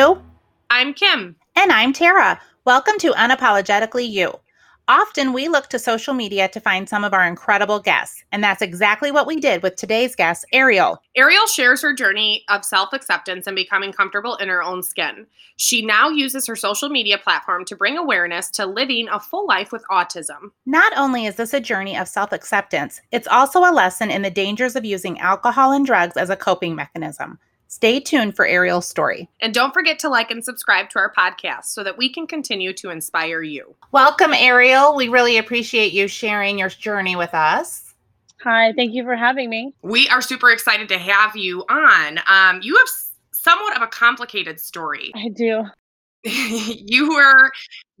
You. I'm Kim. And I'm Tara. Welcome to Unapologetically You. Often we look to social media to find some of our incredible guests, and that's exactly what we did with today's guest, Ariel. Ariel shares her journey of self acceptance and becoming comfortable in her own skin. She now uses her social media platform to bring awareness to living a full life with autism. Not only is this a journey of self acceptance, it's also a lesson in the dangers of using alcohol and drugs as a coping mechanism. Stay tuned for Ariel's story. And don't forget to like and subscribe to our podcast so that we can continue to inspire you. Welcome, Ariel. We really appreciate you sharing your journey with us. Hi, thank you for having me. We are super excited to have you on. Um, you have somewhat of a complicated story. I do. you were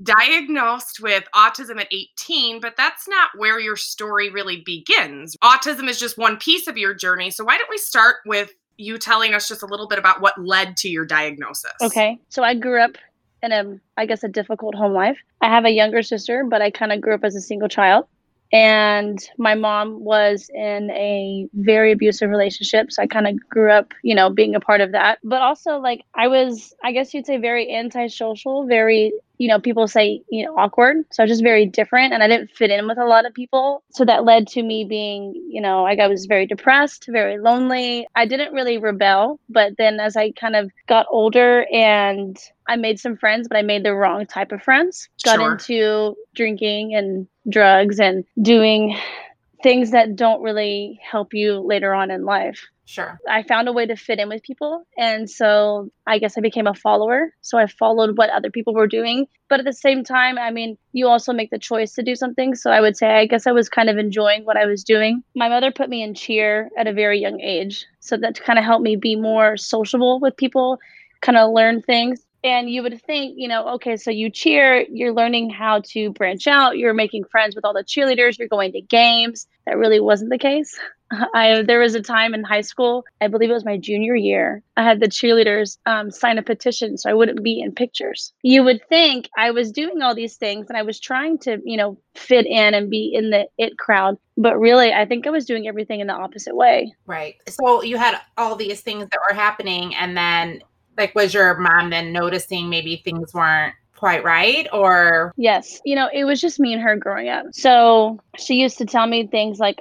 diagnosed with autism at 18, but that's not where your story really begins. Autism is just one piece of your journey. So, why don't we start with you telling us just a little bit about what led to your diagnosis. Okay. So I grew up in a, I guess, a difficult home life. I have a younger sister, but I kind of grew up as a single child. And my mom was in a very abusive relationship. So I kind of grew up, you know, being a part of that. But also, like, I was, I guess you'd say, very antisocial, very you know, people say, you know, awkward. So I was just very different and I didn't fit in with a lot of people. So that led to me being, you know, like I was very depressed, very lonely. I didn't really rebel, but then as I kind of got older and I made some friends, but I made the wrong type of friends. Got sure. into drinking and drugs and doing things that don't really help you later on in life. Sure. I found a way to fit in with people. And so I guess I became a follower. So I followed what other people were doing. But at the same time, I mean, you also make the choice to do something. So I would say, I guess I was kind of enjoying what I was doing. My mother put me in cheer at a very young age. So that kind of helped me be more sociable with people, kind of learn things and you would think you know okay so you cheer you're learning how to branch out you're making friends with all the cheerleaders you're going to games that really wasn't the case I there was a time in high school, I believe it was my junior year. I had the cheerleaders um, sign a petition so I wouldn't be in pictures. You would think I was doing all these things and I was trying to, you know, fit in and be in the it crowd, but really, I think I was doing everything in the opposite way. Right. So you had all these things that were happening, and then, like, was your mom then noticing maybe things weren't quite right or yes you know it was just me and her growing up so she used to tell me things like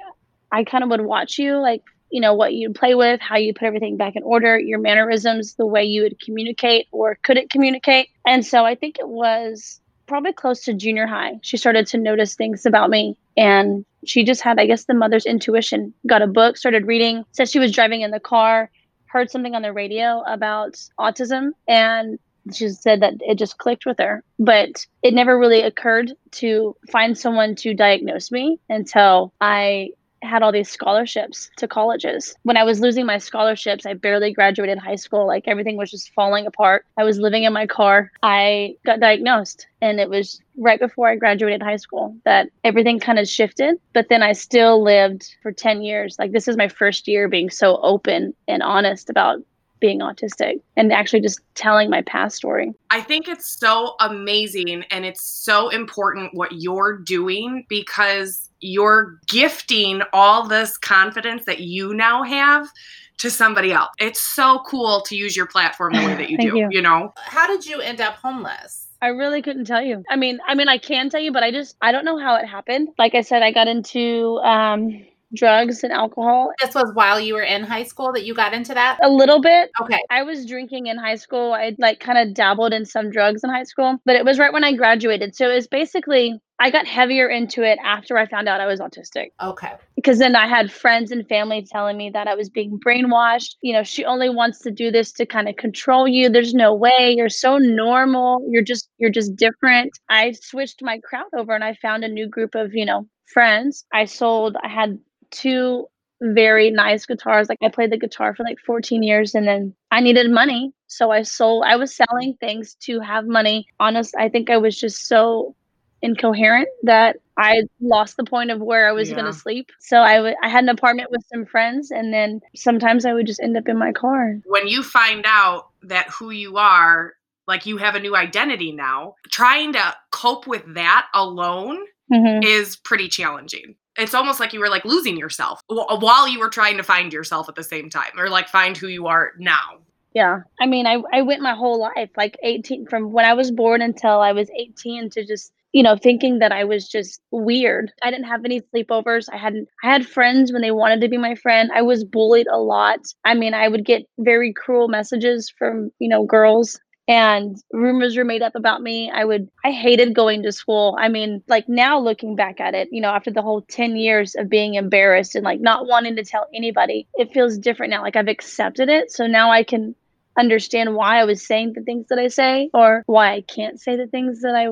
I kind of would watch you, like, you know, what you play with, how you put everything back in order, your mannerisms, the way you would communicate or couldn't communicate. And so I think it was probably close to junior high. She started to notice things about me. And she just had, I guess, the mother's intuition. Got a book, started reading, said she was driving in the car, heard something on the radio about autism, and she said that it just clicked with her. But it never really occurred to find someone to diagnose me until I had all these scholarships to colleges. When I was losing my scholarships, I barely graduated high school. Like everything was just falling apart. I was living in my car. I got diagnosed, and it was right before I graduated high school that everything kind of shifted. But then I still lived for 10 years. Like this is my first year being so open and honest about being autistic and actually just telling my past story. I think it's so amazing and it's so important what you're doing because you're gifting all this confidence that you now have to somebody else. It's so cool to use your platform the way that you do, you. you know? How did you end up homeless? I really couldn't tell you. I mean, I mean, I can tell you, but I just I don't know how it happened. Like I said, I got into um, drugs and alcohol. This was while you were in high school that you got into that? A little bit. Okay. I was drinking in high school. I like kind of dabbled in some drugs in high school, but it was right when I graduated. So it was basically I got heavier into it after I found out I was autistic. Okay. Because then I had friends and family telling me that I was being brainwashed. You know, she only wants to do this to kind of control you. There's no way. You're so normal. You're just you're just different. I switched my crowd over and I found a new group of, you know, friends. I sold I had two very nice guitars. Like I played the guitar for like 14 years and then I needed money. So I sold, I was selling things to have money. Honest, I think I was just so incoherent that I lost the point of where I was yeah. going to sleep. So I, w- I had an apartment with some friends and then sometimes I would just end up in my car. When you find out that who you are, like you have a new identity now, trying to cope with that alone mm-hmm. is pretty challenging it's almost like you were like losing yourself while you were trying to find yourself at the same time or like find who you are now Yeah. I mean, I, I went my whole life, like 18, from when I was born until I was 18 to just, you know, thinking that I was just weird. I didn't have any sleepovers. I hadn't, I had friends when they wanted to be my friend. I was bullied a lot. I mean, I would get very cruel messages from, you know, girls and rumors were made up about me. I would I hated going to school. I mean, like now looking back at it, you know, after the whole 10 years of being embarrassed and like not wanting to tell anybody, it feels different now. Like I've accepted it. So now I can understand why I was saying the things that I say or why I can't say the things that I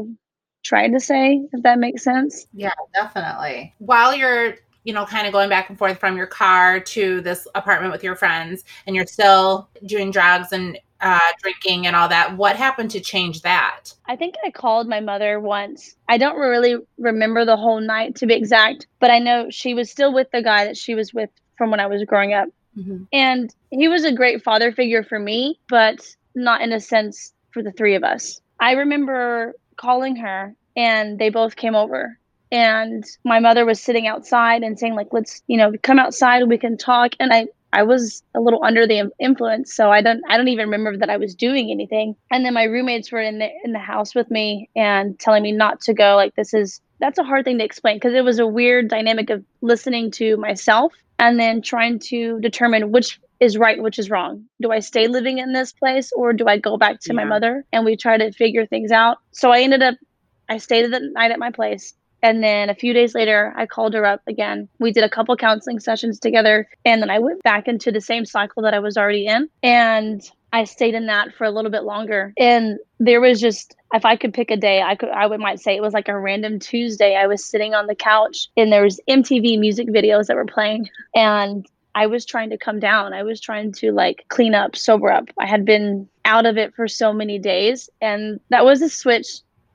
tried to say, if that makes sense. Yeah, definitely. While you're you know, kind of going back and forth from your car to this apartment with your friends, and you're still doing drugs and uh, drinking and all that. What happened to change that? I think I called my mother once. I don't really remember the whole night to be exact, but I know she was still with the guy that she was with from when I was growing up. Mm-hmm. And he was a great father figure for me, but not in a sense for the three of us. I remember calling her and they both came over and my mother was sitting outside and saying like let's you know come outside we can talk and i I was a little under the influence, so I don't I don't even remember that I was doing anything. And then my roommates were in the in the house with me and telling me not to go. Like this is that's a hard thing to explain because it was a weird dynamic of listening to myself and then trying to determine which is right, which is wrong. Do I stay living in this place or do I go back to yeah. my mother? And we try to figure things out. So I ended up I stayed the night at my place and then a few days later, I called her up again. We did a couple counseling sessions together. And then I went back into the same cycle that I was already in. And I stayed in that for a little bit longer. And there was just, if I could pick a day, I could, I would might say it was like a random Tuesday. I was sitting on the couch and there was MTV music videos that were playing. And I was trying to come down. I was trying to like clean up, sober up. I had been out of it for so many days. And that was a switch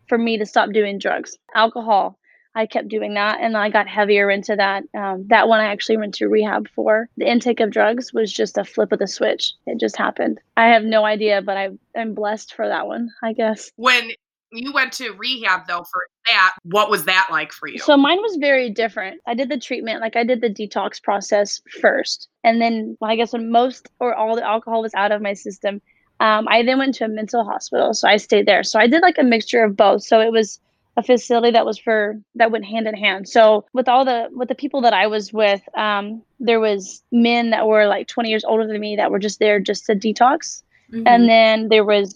for me to stop doing drugs. Alcohol I kept doing that and I got heavier into that. Um, that one I actually went to rehab for. The intake of drugs was just a flip of the switch. It just happened. I have no idea, but I, I'm blessed for that one, I guess. When you went to rehab though for that, what was that like for you? So mine was very different. I did the treatment, like I did the detox process first. And then well, I guess when most or all the alcohol was out of my system, um, I then went to a mental hospital. So I stayed there. So I did like a mixture of both. So it was a facility that was for that went hand in hand. So with all the with the people that I was with, um, there was men that were like 20 years older than me that were just there just to detox, mm-hmm. and then there was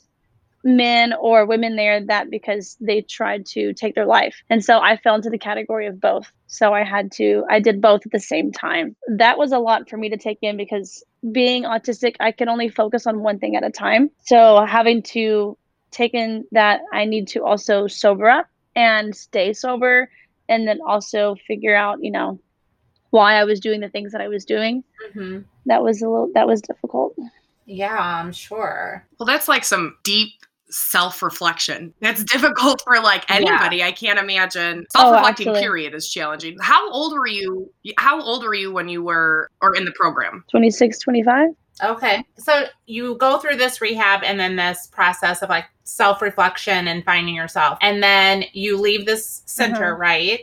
men or women there that because they tried to take their life. And so I fell into the category of both. So I had to I did both at the same time. That was a lot for me to take in because being autistic, I can only focus on one thing at a time. So having to take in that I need to also sober up and stay sober and then also figure out you know why i was doing the things that i was doing mm-hmm. that was a little that was difficult yeah i'm sure well that's like some deep self-reflection that's difficult for like anybody yeah. i can't imagine oh, self-reflecting oh, period is challenging how old were you how old were you when you were or in the program 26 25 Okay. So you go through this rehab and then this process of like self reflection and finding yourself. And then you leave this center, mm-hmm. right?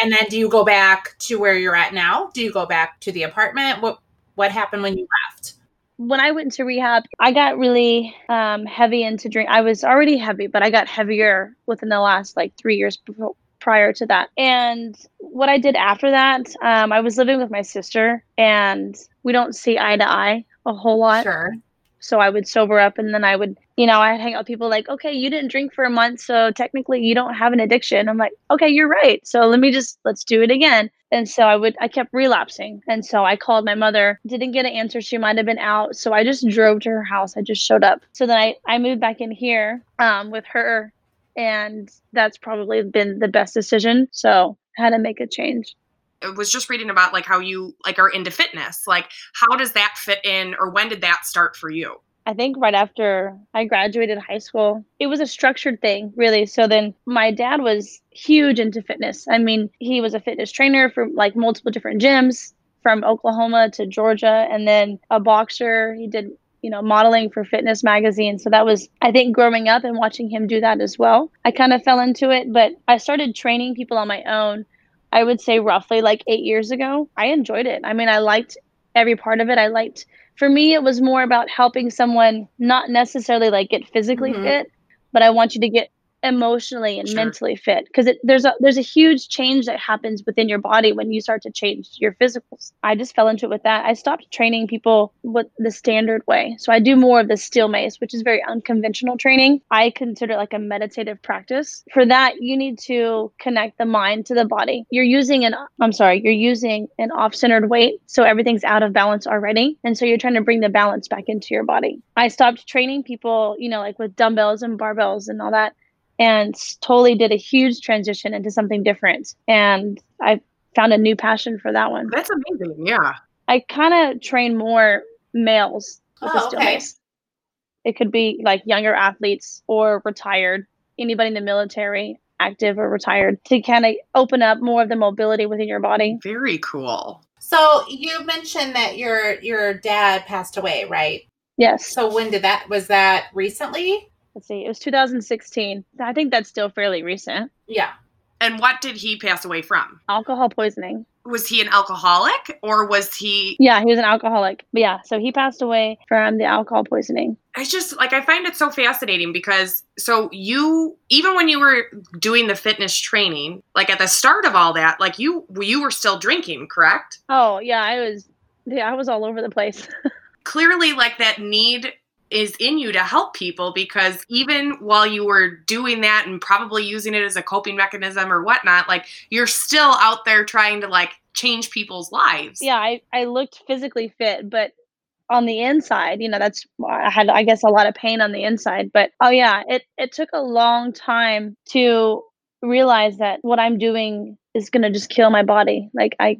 And then do you go back to where you're at now? Do you go back to the apartment? What what happened when you left? When I went to rehab, I got really um, heavy into drink. I was already heavy, but I got heavier within the last like three years before, prior to that. And what I did after that, um, I was living with my sister, and we don't see eye to eye a whole lot. Sure. So I would sober up and then I would, you know, I'd hang out with people like, okay, you didn't drink for a month. So technically you don't have an addiction. I'm like, okay, you're right. So let me just, let's do it again. And so I would, I kept relapsing. And so I called my mother, didn't get an answer. She might have been out. So I just drove to her house. I just showed up. So then I, I moved back in here um, with her. And that's probably been the best decision. So I had to make a change I was just reading about like how you like are into fitness. Like how does that fit in or when did that start for you? I think right after I graduated high school. It was a structured thing, really. So then my dad was huge into fitness. I mean, he was a fitness trainer for like multiple different gyms from Oklahoma to Georgia and then a boxer. He did you know, modeling for fitness magazine. So that was, I think, growing up and watching him do that as well. I kind of fell into it, but I started training people on my own I would say roughly like eight years ago. I enjoyed it. I mean, I liked every part of it. I liked for me it was more about helping someone not necessarily like get physically Mhm. fit, but I want you to get emotionally and Sure. mentally fit because there's a there's a huge change that happens within your body when you start to change your physicals. I just fell into it with that. I stopped training people with the standard way. So I do more of the steel mace, which is very unconventional training. I consider it like a meditative practice. For that, you need to connect the mind to the body. You're using an I'm sorry, you're using an off-centered weight, so everything's out of balance already. And so you're trying to bring the balance back into your body. I stopped training people, you know, like with dumbbells and barbells and all that and totally did a huge transition into something different. And I found a new passion for that one. That's amazing. Yeah. I kind of train more males with the Oh, steel okay. mace. It could be like younger athletes or retired, anybody in the military, active or retired, to kind of open up more of the mobility within your body. Very cool. So you mentioned that your your dad passed away, right? Yes. So when did that was that recently? Let's see. It was 2016. I think that's still fairly recent. Yeah. And what did he pass away from? Alcohol poisoning. Was he an alcoholic or was he Yeah, he was an alcoholic. But yeah, so he passed away from the alcohol poisoning. I just like I find it so fascinating because so you even when you were doing the fitness training, like at the start of all that, like you you were still drinking, correct? Oh yeah, I was yeah, I was all over the place. Clearly like that need is in you to help people because even while you were doing that and probably using it as a coping mechanism or whatnot, like you're still out there trying to like change people's lives. yeah, I, I looked physically fit, but on the inside, you know, that's I had I guess a lot of pain on the inside. But oh yeah, it it took a long time to realize that what I'm doing is gonna just kill my body. Like I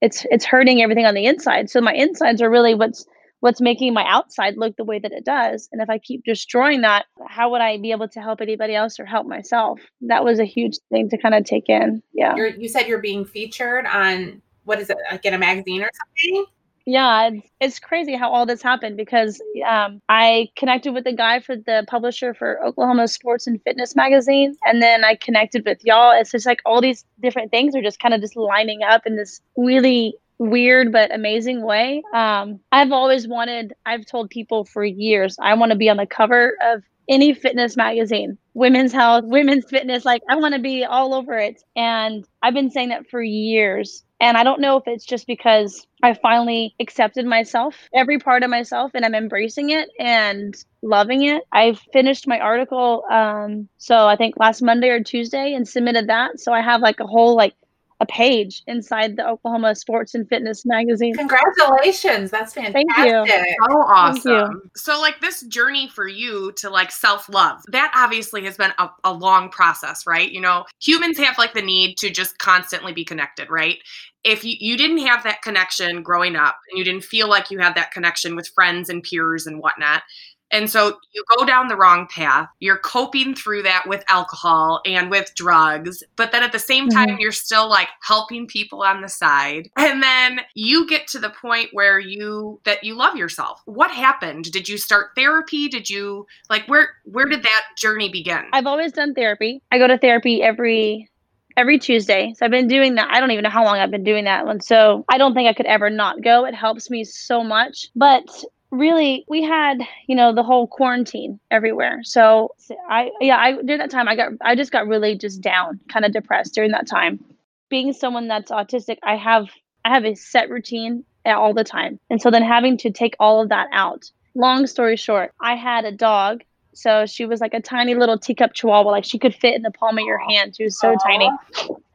it's it's hurting everything on the inside. So my insides are really what's what's making my outside look the way that it does. And if I keep destroying that, how would I be able to help anybody else or help myself? That was a huge thing to kind of take in. Yeah. You're you said you're being featured on what is it, like in a magazine or something? Yeah, it's, it's crazy how all this happened because um, I connected with the guy for the publisher for Oklahoma Sports and Fitness magazine, and then I connected with y'all. It's just like all these different things are just kind of just lining up in this really weird but amazing way. Um, I've always wanted. I've told people for years I want to be on the cover of any fitness magazine women's health women's fitness like i want to be all over it and i've been saying that for years and i don't know if it's just because i finally accepted myself every part of myself and i'm embracing it and loving it i've finished my article um so i think last monday or tuesday and submitted that so i have like a whole like a page inside the oklahoma sports and fitness magazine Congratulations. That's fantastic. Thank you. So you. awesome. So, like this journey for you to like self love, that obviously has been a, a long process, right? You know, humans have like the need to just constantly be connected, right? If you, you didn't have that connection growing up and you didn't feel like you had that connection with friends and peers and whatnot, and so you go down the wrong path. You're coping through that with alcohol and with drugs, but then at the same time, mm-hmm. you're still like helping people on the side. And then you get to the point where you that you love yourself. What happened? Did you start therapy? Did you like where where did that journey begin? I've always done therapy. I go to therapy every every Tuesday. So I've been doing that. I don't even know how long I've been doing that one. So I don't think I could ever not go. It helps me so much. But really we had you know the whole quarantine everywhere. So i yeah i during that time i got i just got really just down kind of depressed during that time. Being someone that's autistic i have i have a set routine all the time. And so then having to take all of that out. Long story short i had a dog. So she was like a tiny little teacup chihuahua like she could fit in the palm of your hand. She was so tiny.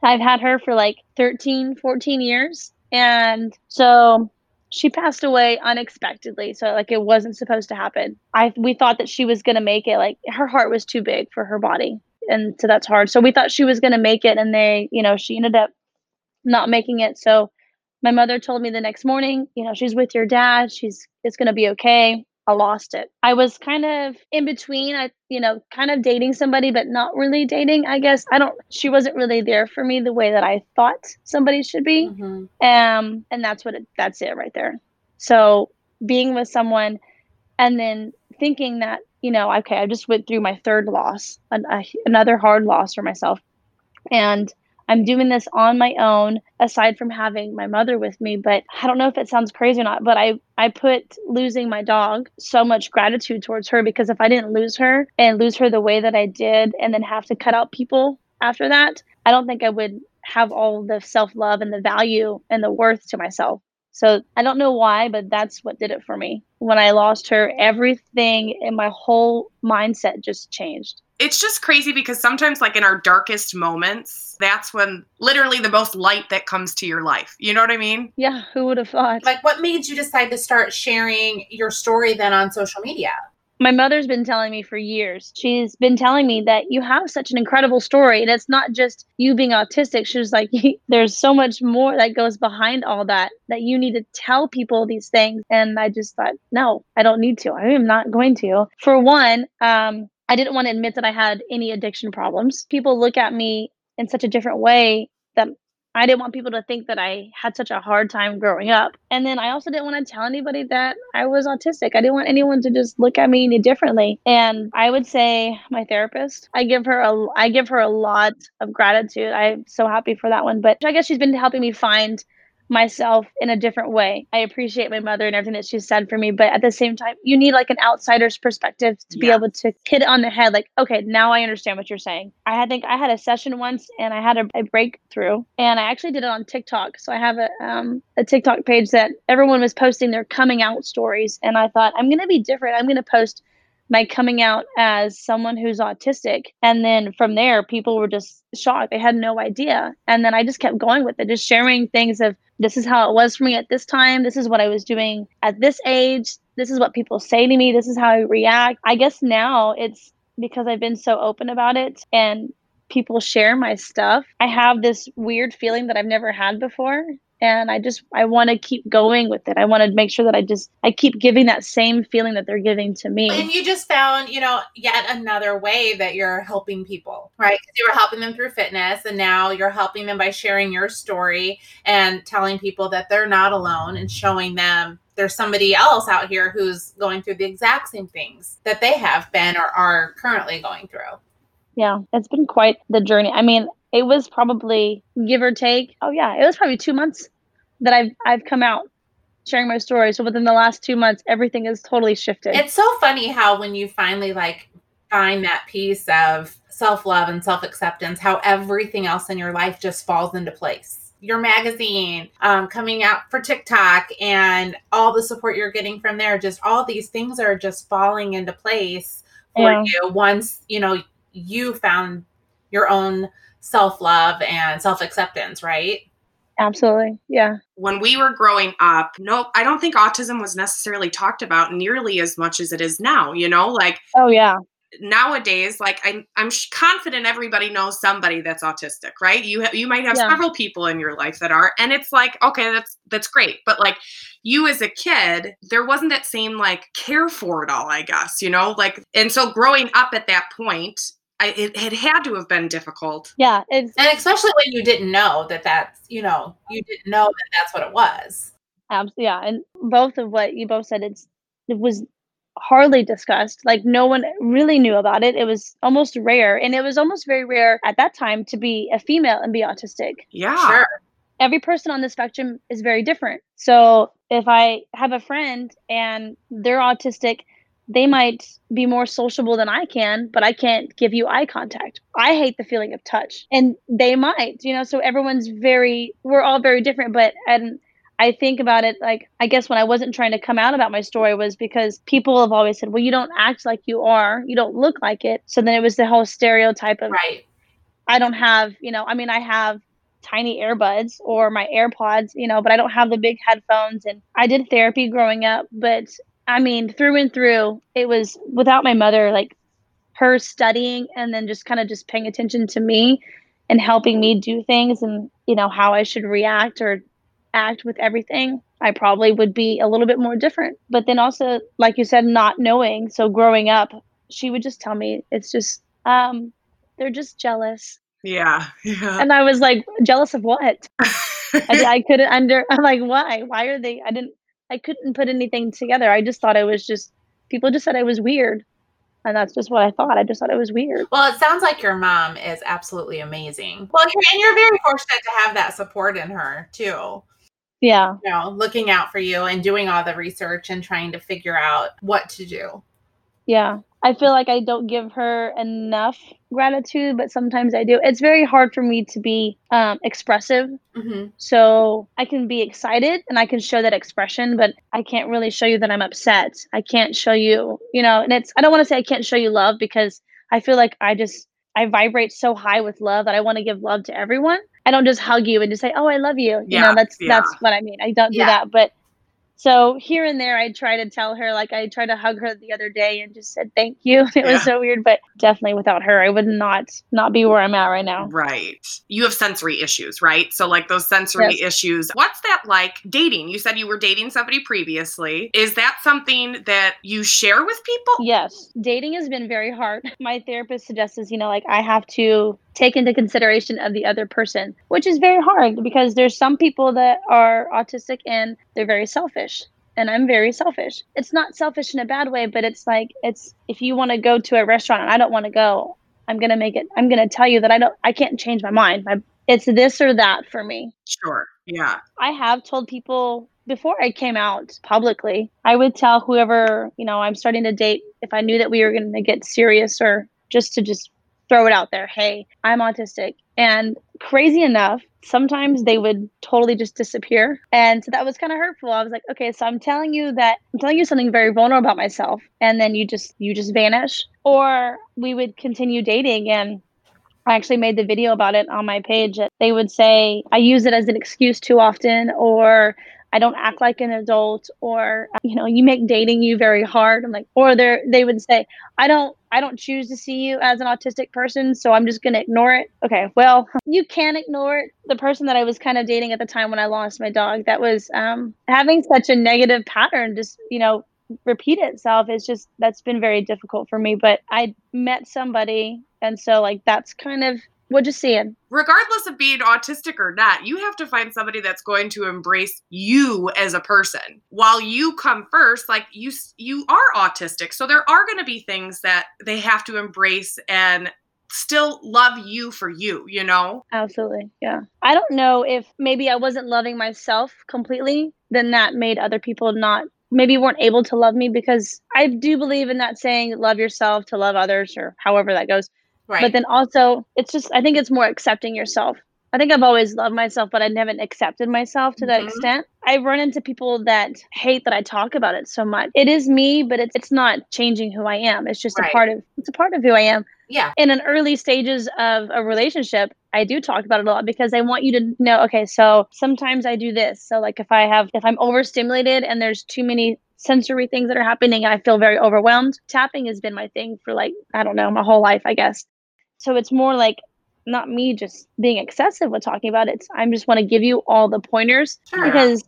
I've had her for like 13 14 years. And so she passed away unexpectedly so like it wasn't supposed to happen. I we thought that she was going to make it like her heart was too big for her body and so that's hard. So we thought she was going to make it and they you know she ended up not making it. So my mother told me the next morning you know she's with your dad. She's it's going to be okay i lost it. I was kind of in between i you know kind of dating somebody but not really dating i guess. I don't she wasn't really there for me the way that i thought somebody should be. Mhm. um and that's what it that's it right there. So being with someone and then thinking that you know okay i just went through my third loss an, a, another hard loss for myself. And I'm doing this on my own, aside from having my mother with me. But I don't know if it sounds crazy or not, but I, I put losing my dog so much gratitude towards her because if I didn't lose her and lose her the way that I did and then have to cut out people after that, I don't think I would have all the self love and the value and the worth to myself. So I don't know why, but that's what did it for me. When I lost her, everything in my whole mindset just changed. It's just crazy because sometimes, like in our darkest moments, that's when literally the most light that comes to your life. You know what I mean? Yeah, who would have thought? Like, what made you decide to start sharing your story then on social media? my mother's been telling me for years. She's been telling me that you have such an incredible story. And it's not just you being autistic. She was like, there's so much more that goes behind all that, that you need to tell people these things. And I just thought, no, I don't need to. I am not going to. For one, um, I didn't want to admit that I had any addiction problems. People look at me in such a different way that I didn't want people to think that I had such a hard time growing up. And then I also didn't want to tell anybody that I was autistic. I didn't want anyone to just look at me any differently. And I would say my therapist, I give her a I give her a lot of gratitude. I'm so happy for that one. But I guess she's been helping me find myself in a different way. I appreciate my mother and everything that she's said for me, but at the same time, you need like an outsider's perspective to be able to hit on the head like, okay, now I understand what you're saying. I had think I had a session once and I had a, a breakthrough and I actually did it on TikTok. So I have a um a TikTok page that everyone was posting their coming out stories and I thought I'm going to be different. I'm going to post my coming out as someone who's autistic. And then from there, people were just shocked. They had no idea. And then I just kept going with it, just sharing things of this is how it was for me at this time. This is what I was doing at this age. This is what people say to me. This is how I react. I guess now it's because I've been so open about it and people share my stuff. I have this weird feeling that I've never had before and i just i want to keep going with it. I want to make sure that i just i keep giving that same feeling that they're giving to me. And you just found you know yet another way that you're helping people right? You were helping them through fitness and now you're helping them by sharing your story and telling people that they're not alone and showing them there's somebody else out here who's going through the exact same things that they have been or are currently going through. Yeah it's been quite the journey. I mean it was probably give or take. Oh yeah, it was probably two months that I've I've come out sharing my story. So within the last two months, everything has totally shifted. It's so funny how when you finally like find that piece of self love and self acceptance, how everything else in your life just falls into place. Your magazine um, coming out for TikTok and all the support you're getting from there, just all these things are just falling into place for yeah. you once you know you found your own self love and self acceptance, right? Absolutely. Yeah. When we were growing up, no, I don't think autism was necessarily talked about nearly as much as it is now, you know? Like, oh, yeah. Nowadays, like I'm, I'm confident everybody knows somebody that's autistic, right? You, ha- you might have yeah. several people in your life that are, and it's like, okay, that's that's great, but like, you as a kid, there wasn't that same like care for it all, I guess, you know, like, and so growing up at that point, I, it, it had to have been difficult. Yeah, and especially when you didn't know that that's you know you didn't know that that's what it was. Absolutely, yeah, and both of what you both said, it's it was hardly discussed. Like no one really knew about it. It was almost rare, and it was almost very rare at that time to be a female and be autistic. Yeah, sure. Every person on the spectrum is very different. So if I have a friend and they're autistic they might be more sociable than I can, but I can't give you eye contact. I hate the feeling of touch, and they might, you know. So everyone's very, we're all very different. But and I think about it like I guess when I wasn't trying to come out about my story was because people have always said, "Well, you don't act like you are, you don't look like it." So then it was the whole stereotype of, right? I don't have, you know. I mean, I have tiny earbuds or my AirPods, you know, but I don't have the big headphones. And I did therapy growing up, but I mean, through and through, it was without my mother, like her studying and then just kind of just paying attention to me and helping me do things and, you know, how I should react or act with everything, I probably would be a little bit more different. But then also, like you said, not knowing. So growing up, she would just tell me, it's just, um, they're just jealous. Yeah. yeah. And I was like, jealous of what? I, I couldn't under, I'm like, why? Why are they, I didn't, I couldn't put anything together. I just thought I was just people just said I was weird. And that's just what I thought. I just thought it was weird. Well, it sounds like your mom is absolutely amazing. Well, you're, and you're very fortunate to have that support in her too. Yeah. You know, looking out for you and doing all the research and trying to figure out what to do. Yeah. I feel like I don't give her enough gratitude, but sometimes I do. It's very hard for me to be um, expressive. Mm-hmm. So I can be excited and I can show that expression, but I can't really show you that I'm upset. I can't show you, you know, and it's, I don't want to say I can't show you love because I feel like I just, I vibrate so high with love that I want to give love to everyone. I don't just hug you and just say, "Oh, I love you." You Yeah, know, that's yeah. that's what I mean. I don't Yeah. do that, but so here and there, I try to tell her, like I tried to hug her the other day and just said thank you. It Yeah. was so weird, but definitely without her, I would not not be where I'm at right now. Right. You have sensory issues, right? So, like those sensory issues, what's that like dating? You said you were dating somebody previously. Is that something that you share with people? Yes, dating has been very hard. My therapist suggests, you know, like I have to take into consideration of the other person, which is very hard because there's some people that are autistic and they're very selfish. And I'm very selfish. It's not selfish in a bad way, but it's like it's if you want to go to a restaurant and I don't want to go, I'm gonna make it. I'm gonna tell you that I don't. I can't change my mind. My, it's this or that for me. Sure. Yeah. I have told people before I came out publicly, I would tell whoever, you know, I'm starting to date if I knew that we were going to get serious or just to just throw it out there, hey, I'm autistic. And crazy enough, sometimes they would totally just disappear. And so that was kind of hurtful. I was like, okay, so I'm telling you that I'm telling you something very vulnerable about myself and then you just you just vanish. Or we would continue dating and I actually made the video about it on my page. They would say I use it as an excuse too often, or I don't act like an adult, or you know, you make dating you very hard. I'm like, or they they would say I don't I don't choose to see you as an autistic person, so I'm just gonna ignore it. Okay, well, you can ignore it. The person that I was kind of dating at the time when I lost my dog, that was um, having such a negative pattern, just you know, repeat itself it's just that's been very difficult for me but i met somebody and so like that's kind of what just seeing Regardless of being autistic or not, you have to find somebody that's going to embrace you as a person. While you come first, like you you are autistic, so there are going to be things that they have to embrace and still love you for you, you know? absolutely yeah i don't know if maybe i wasn't loving myself completely then that made other people not maybe weren't able to love me because i do believe in that saying love yourself to love others or however that goes Right. but then also it's just i think it's more accepting yourself i think i've always loved myself but i haven't accepted myself to that Mhm. extent i run into people that hate that i talk about it so much it is me but it's, it's not changing who i am it's just Right. a part of it's a part of who i am yeah. in an early stages of a relationship i do talk about it a lot because i want you to know okay so sometimes i do this so like if i have if i'm overstimulated and there's too many sensory things that are happening and i feel very overwhelmed tapping has been my thing for like i don't know my whole life i guess so it's more like not me just being excessive with talking about it i'm just want to give you all the pointers Sure. because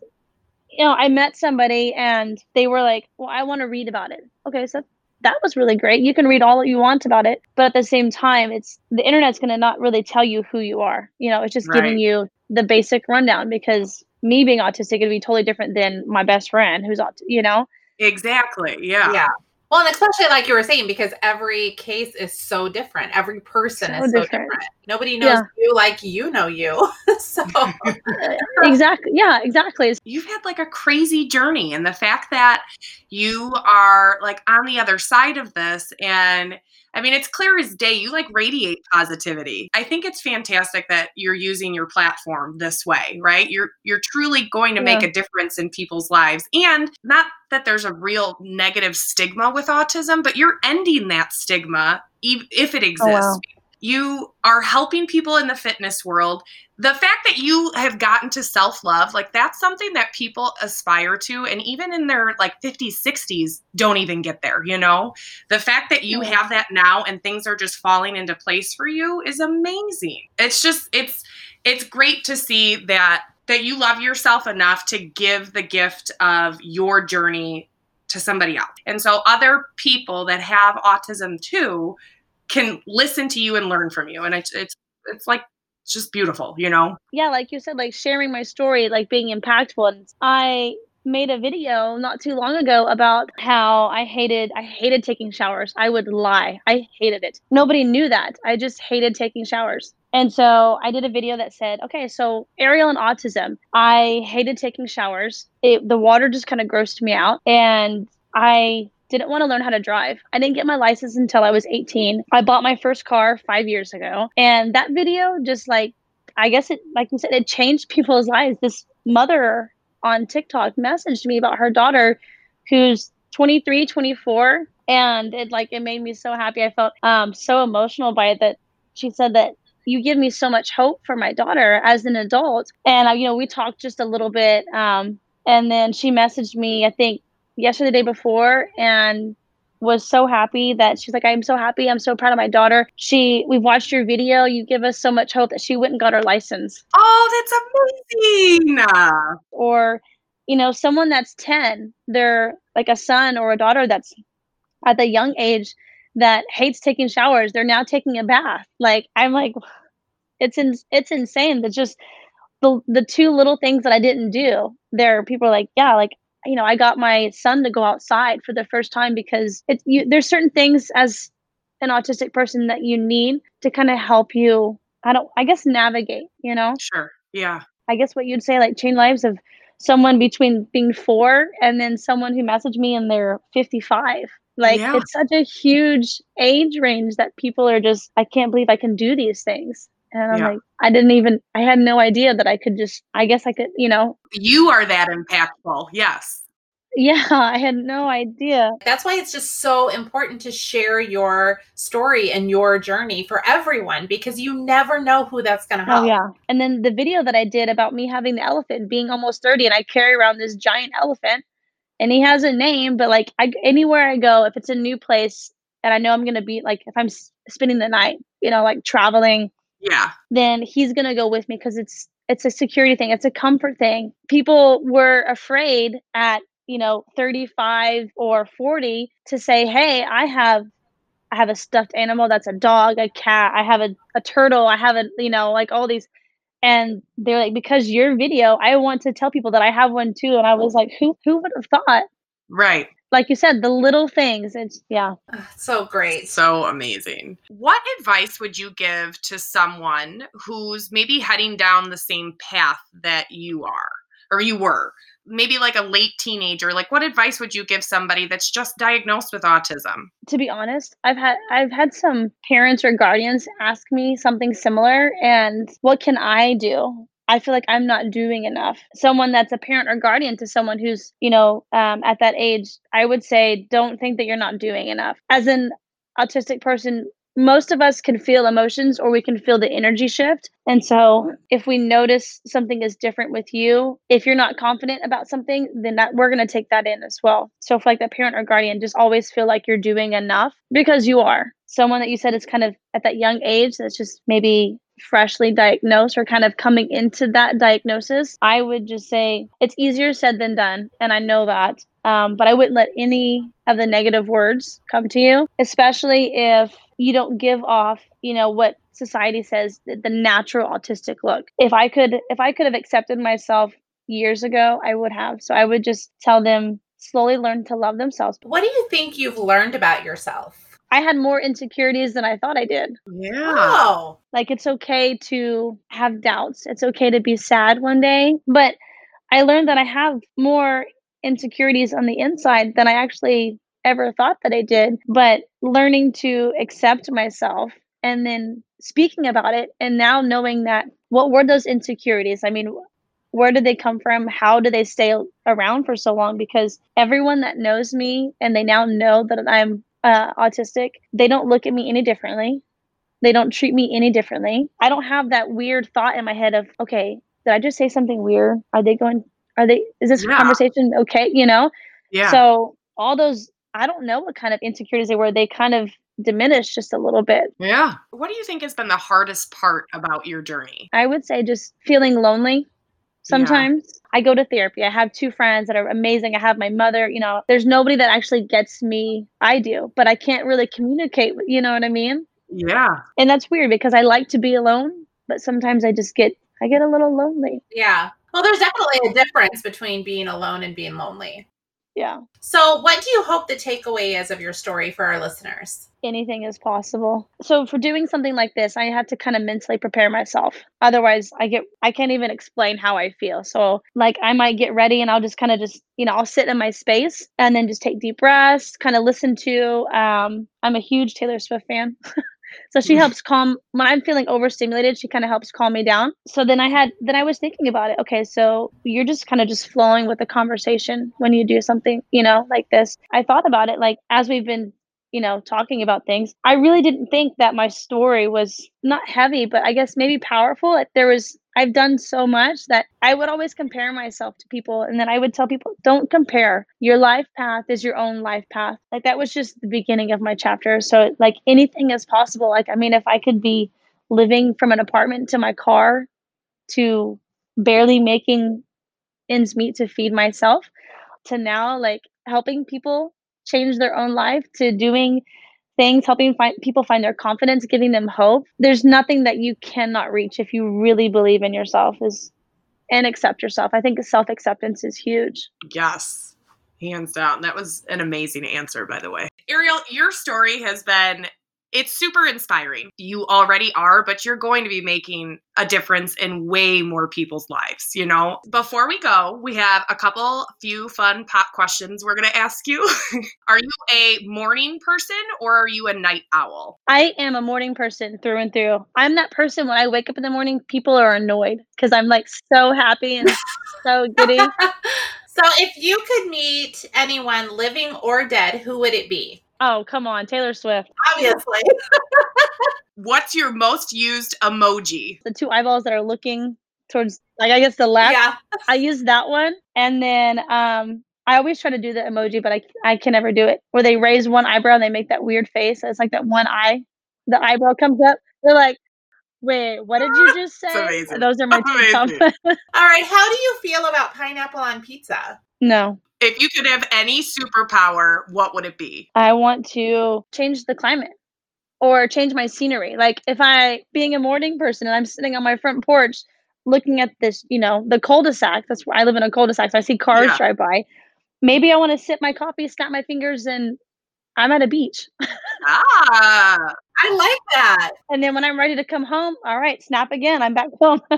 you know i met somebody and they were like well i want to read about it okay so that was really great you can read all that you want about it but at the same time it's the internet's going to not really tell you who you are you know it's just Right. giving you the basic rundown because me being autistic would be totally different than my best friend who's aut- you know Exactly. Yeah. Yeah. Well, and especially like you were saying, because every case is so different. Every person So is so different. different. Nobody knows Yeah. you like you know you. so exactly yeah exactly You've had like a crazy journey, and the fact that you are like on the other side of this, and I mean, it's clear as day. You like radiate positivity. I think it's fantastic that you're using your platform this way, right? You're you're truly going to make a difference in people's lives, and not that there's a real negative stigma with autism, but you're ending that stigma if it oh, exists. Oh, wow. You are helping people in the fitness world the fact that you have gotten to self love, like that's something that people aspire to, and even in their like 50s, 60s, don't even get there, you know? The fact that you have that now and things are just falling into place for you is amazing. It's just, it's, it's great to see that that you love yourself enough to give the gift of your journey to somebody else. And so other people that have autism too can listen to you and learn from you. And it's it's it's like it's just beautiful, you know? yeah like you said like sharing my story like being impactful and i made a video not too long ago about how I hated I hated taking showers. I would lie. I hated it. Nobody knew that. I just hated taking showers. And so I did a video that said, okay, so Ariel and autism. I hated taking showers. It, the water just kind of grossed me out and I didn't want to learn how to drive. I didn't get my license until I was 18. I bought my first car 5 years ago. And that video just like I guess it like you said it changed people's lives. This mother on TikTok messaged me about her daughter who's 23, 24 and it like it made me so happy. I felt um so emotional by it that she said that you give me so much hope for my daughter as an adult. And uh, you know, we talked just a little bit um and then she messaged me I think yesterday the day before and was so happy that she's like, I'm so happy. I'm so proud of my daughter. She, we've watched your video. You give us so much hope that she went and got her license. Oh, that's amazing. Or, you know, someone that's 10, they're like a son or a daughter that's at the young age that hates taking showers. They're now taking a bath. Like, I'm like, it's in, it's insane. That just the, the two little things that I didn't do there, people are like, yeah, like you know, I got my son to go outside for the first time because it's you, there's certain things as an autistic person that you need to kind of help you. I don't, I guess, navigate. You know. Sure. Yeah. I guess what you'd say, like, change lives of someone between being four and then someone who messaged me and they're 55. Like, yeah. it's such a huge age range that people are just, I can't believe I can do these things. And I'm yeah. like, I didn't even, I had no idea that I could just, I guess I could, you know. You are that impactful. Yes. Yeah, I had no idea. That's why it's just so important to share your story and your journey for everyone because you never know who that's going to oh, help. Oh, yeah. And then the video that I did about me having the elephant being almost 30 and I carry around this giant elephant and he has a name, but like I, anywhere I go, if it's a new place and I know I'm going to be like, if I'm spending the night, you know, like traveling yeah. then he's going to go with me because it's it's a security thing it's a comfort thing. People were afraid at you know 35 or 40 to say hey i have i have a stuffed animal that's a dog a cat i have a, a turtle i have a you know like all these and they're like because your video i want to tell people that i have one too and i was like who who would have thought? Right like you said, the little things. It's yeah. So great. So amazing. What advice would you give to someone who's maybe heading down the same path that you are or you were? Maybe like a late teenager. Like what advice would you give somebody that's just diagnosed with autism? To be honest, I've had I've had some parents or guardians ask me something similar and what can I do? I feel like I'm not doing enough. Someone that's a parent or guardian to someone who's, you know, um, at that age, I would say don't think that you're not doing enough. As an autistic person, most of us can feel emotions or we can feel the energy shift. And so if we notice something is different with you, if you're not confident about something, then that we're going to take that in as well. So if like that parent or guardian just always feel like you're doing enough because you are. Someone that you said is kind of at that young age that's just maybe freshly diagnosed or kind of coming into that diagnosis, I would just say it's easier said than done. And I know that. Um, but I wouldn't let any of the negative words come to you, especially if you don't give off, you know, what society says the natural autistic look. If I could, if I could have accepted myself years ago, I would have. So I would just tell them slowly learn to love themselves. What do you think you've learned about yourself? I had more insecurities than I thought I did. Yeah. Oh. Like it's okay to have doubts. It's okay to be sad one day. But I learned that I have more insecurities on the inside than I actually ever thought that I did. But learning to accept myself and then speaking about it and now knowing that what were those insecurities? I mean, where did they come from? How do they stay around for so long? Because everyone that knows me and they now know that I'm uh, autistic, they don't look at me any differently. They don't treat me any differently. I don't have that weird thought in my head of, okay, did I just say something weird? Are they going, are they, is this yeah. conversation okay? You know? Yeah. So all those, I don't know what kind of insecurities they were. They kind of diminished just a little bit. Yeah. What do you think has been the hardest part about your journey? I would say just feeling lonely sometimes. Yeah. I go to therapy. I have two friends that are amazing. I have my mother, you know, there's nobody that actually gets me. I do, but I can't really communicate with, you know what I mean? Yeah. And that's weird because I like to be alone, but sometimes I just get I get a little lonely. Yeah. Well, there's definitely a difference between being alone and being lonely. Yeah. So, what do you hope the takeaway is of your story for our listeners? Anything is possible. So for doing something like this, I have to kind of mentally prepare myself. Otherwise, I get I can't even explain how I feel. So like I might get ready and I'll just kind of just, you know, I'll sit in my space and then just take deep breaths, kind of listen to um I'm a huge Taylor Swift fan. So she helps calm when I'm feeling overstimulated, she kind of helps calm me down. So then I had then I was thinking about it. Okay, so you're just kind of just flowing with the conversation when you do something, you know, like this. I thought about it like as we've been you know, talking about things. I really didn't think that my story was not heavy, but I guess maybe powerful. There was I've done so much that I would always compare myself to people and then I would tell people don't compare. Your life path is your own life path. Like that was just the beginning of my chapter. So like anything is possible. Like I mean if I could be living from an apartment to my car to barely making ends meet to feed myself to now like helping people change their own life to doing things, helping find people find their confidence, giving them hope. There's nothing that you cannot reach if you really believe in yourself is and accept yourself. I think self acceptance is huge. Yes, hands down. That was an amazing answer, by the way. Ariel, your story has been it's super inspiring. You already are, but you're going to be making a difference in way more people's lives, you know? Before we go, we have a couple few fun pop questions we're going to ask you. are you a morning person or are you a night owl? I am a morning person through and through. I'm that person when I wake up in the morning, people are annoyed because I'm like so happy and so giddy. so if you could meet anyone living or dead, who would it be? Oh, come on, Taylor Swift. Obviously. What's your most used emoji? The two eyeballs that are looking towards like I guess the left. Yeah. I use that one. And then um I always try to do the emoji, but I I can never do it. Where they raise one eyebrow and they make that weird face. It's like that one eye. The eyebrow comes up. They're like, wait, what did you just say? Those are my two All right. How do you feel about pineapple on pizza? No. If you could have any superpower, what would it be? I want to change the climate or change my scenery. Like if I being a morning person and I'm sitting on my front porch looking at this, you know, the cul-de-sac. That's where I live in a cul-de-sac. So I see cars yeah. drive by. Maybe I want to sip my coffee, snap my fingers, and I'm at a beach. ah, I like that. And then when I'm ready to come home, all right, snap again. I'm back home.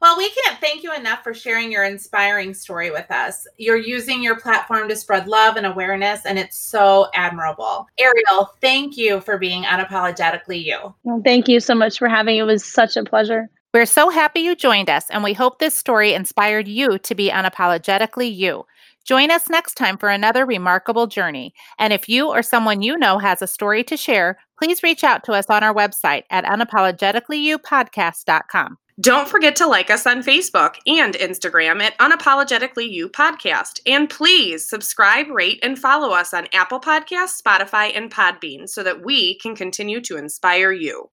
well, we can't thank you enough for sharing your inspiring story with us. You're using your platform to spread love and awareness, and it's so admirable. Ariel, thank you for being unapologetically you. Well, thank you so much for having it. It was such a pleasure. We're so happy you joined us, and we hope this story inspired you to be unapologetically you. Join us next time for another remarkable journey. And if you or someone you know has a story to share, please reach out to us on our website at unapologeticallyyoupodcast.com. Don't forget to like us on Facebook and Instagram at Unapologetically You Podcast. And please subscribe, rate, and follow us on Apple Podcasts, Spotify, and Podbean so that we can continue to inspire you.